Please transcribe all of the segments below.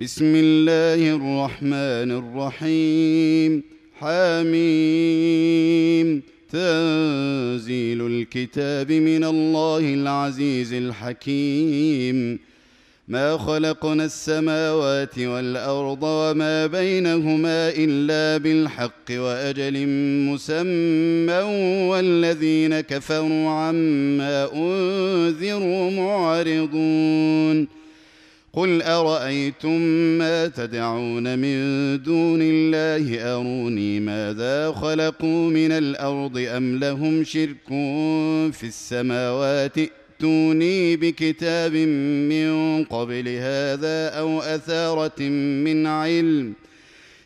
بسم الله الرحمن الرحيم حميم تنزيل الكتاب من الله العزيز الحكيم ما خلقنا السماوات والارض وما بينهما الا بالحق واجل مسمى والذين كفروا عما انذروا معرضون قل أرأيتم ما تدعون من دون الله؟ أروني ماذا خلقوا من الأرض أم لهم شرك في السماوات؟ ائتوني بكتاب من قبل هذا أو أثارة من علم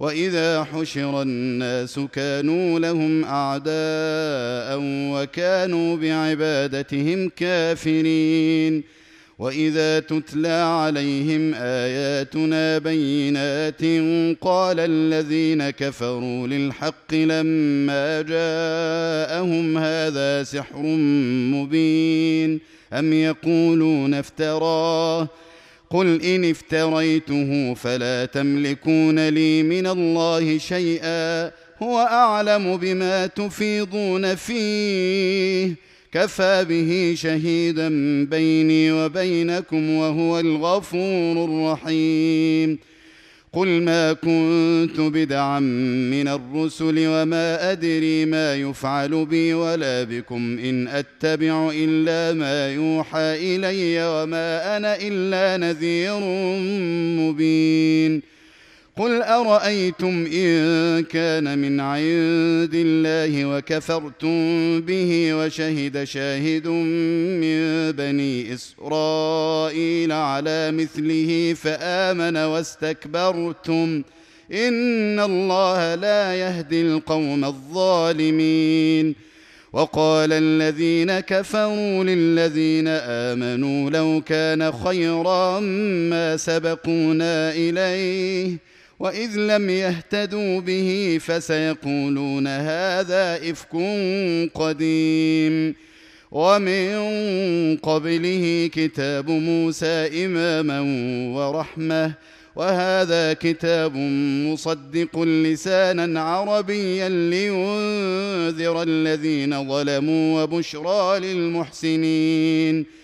وإذا حشر الناس كانوا لهم أعداء وكانوا بعبادتهم كافرين. وإذا تتلى عليهم آياتنا بينات قال الذين كفروا للحق لما جاءهم هذا سحر مبين. أم يقولون افتراه؟ قل ان افتريته فلا تملكون لي من الله شيئا هو اعلم بما تفيضون فيه كفى به شهيدا بيني وبينكم وهو الغفور الرحيم قل ما كنت بدعا من الرسل وما أدري ما يفعل بي ولا بكم إن أتبع إلا ما يوحى إلي وما أنا إلا نذير مبين قل ارايتم ان كان من عند الله وكفرتم به وشهد شاهد من بني اسرائيل على مثله فامن واستكبرتم ان الله لا يهدي القوم الظالمين وقال الذين كفروا للذين امنوا لو كان خيرا ما سبقونا اليه وإذ لم يهتدوا به فسيقولون هذا إفك قديم. ومن قبله كتاب موسى إماما ورحمة وهذا كتاب مصدق لسانا عربيا لينذر الذين ظلموا وبشرى للمحسنين.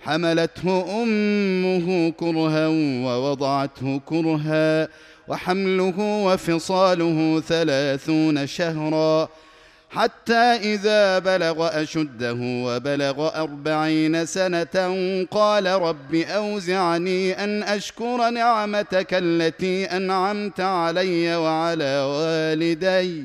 حملته أمه كرها ووضعته كرها وحمله وفصاله ثلاثون شهرا حتى إذا بلغ أشده وبلغ أربعين سنة قال رب أوزعني أن أشكر نعمتك التي أنعمت علي وعلى والدي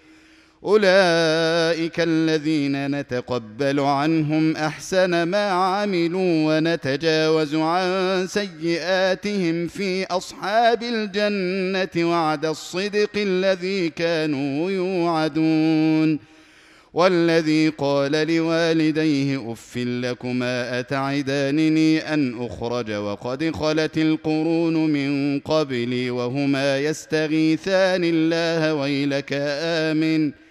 أولئك الذين نتقبل عنهم أحسن ما عملوا ونتجاوز عن سيئاتهم في أصحاب الجنة وعد الصدق الذي كانوا يوعدون. والذي قال لوالديه أف لكما أتعدانني أن أخرج وقد خلت القرون من قبلي وهما يستغيثان الله ويلك آمن.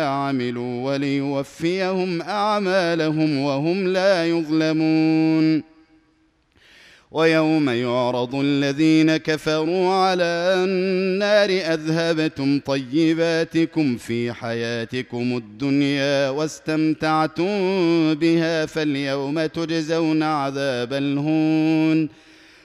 عملوا وليوفيهم أعمالهم وهم لا يظلمون. ويوم يعرض الذين كفروا على النار أذهبتم طيباتكم في حياتكم الدنيا واستمتعتم بها فاليوم تجزون عذاب الهون.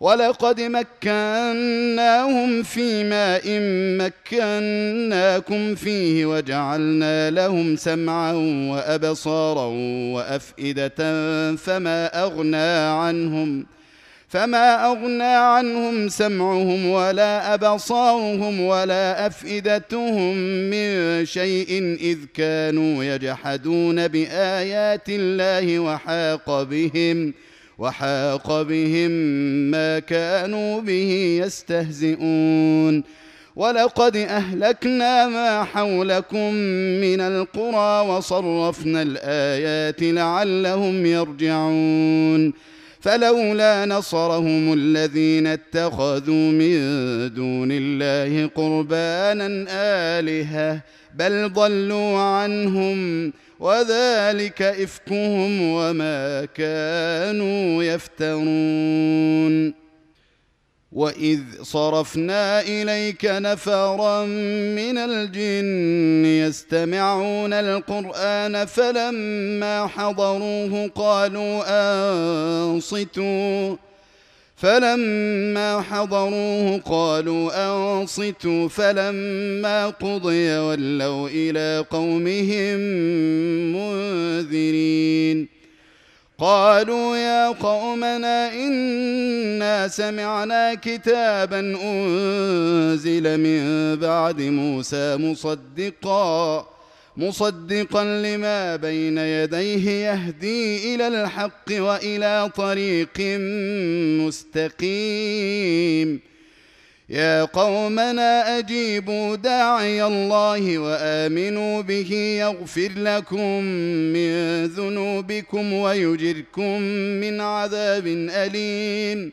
ولقد مكناهم في ماء مكناكم فيه وجعلنا لهم سمعا وأبصارا وأفئدة فما أغنى عنهم فما أغنى عنهم سمعهم ولا أبصارهم ولا أفئدتهم من شيء إذ كانوا يجحدون بآيات الله وحاق بهم وحاق بهم ما كانوا به يستهزئون. ولقد أهلكنا ما حولكم من القرى وصرفنا الآيات لعلهم يرجعون. فلولا نصرهم الذين اتخذوا من دون الله قربانا آلهة بل ضلوا عنهم وذلك إفكهم وما كانوا يفترون. وإذ صرفنا إليك نفرا من الجن يستمعون القرآن فلما حضروه قالوا أنصتوا. فلما حضروه قالوا أنصتوا فلما قضي ولوا إلى قومهم منذرين. قالوا يا قومنا إنا سمعنا كتابا أنزل من بعد موسى مصدقا مصدقا لما بين يديه يهدي إلى الحق وإلى طريق مستقيم. يا قومنا أجيبوا داعي الله وآمنوا به يغفر لكم من ذنوبكم ويجركم من عذاب أليم.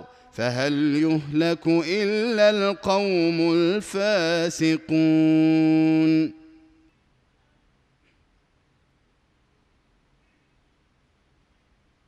فهل يهلك إلا القوم الفاسقون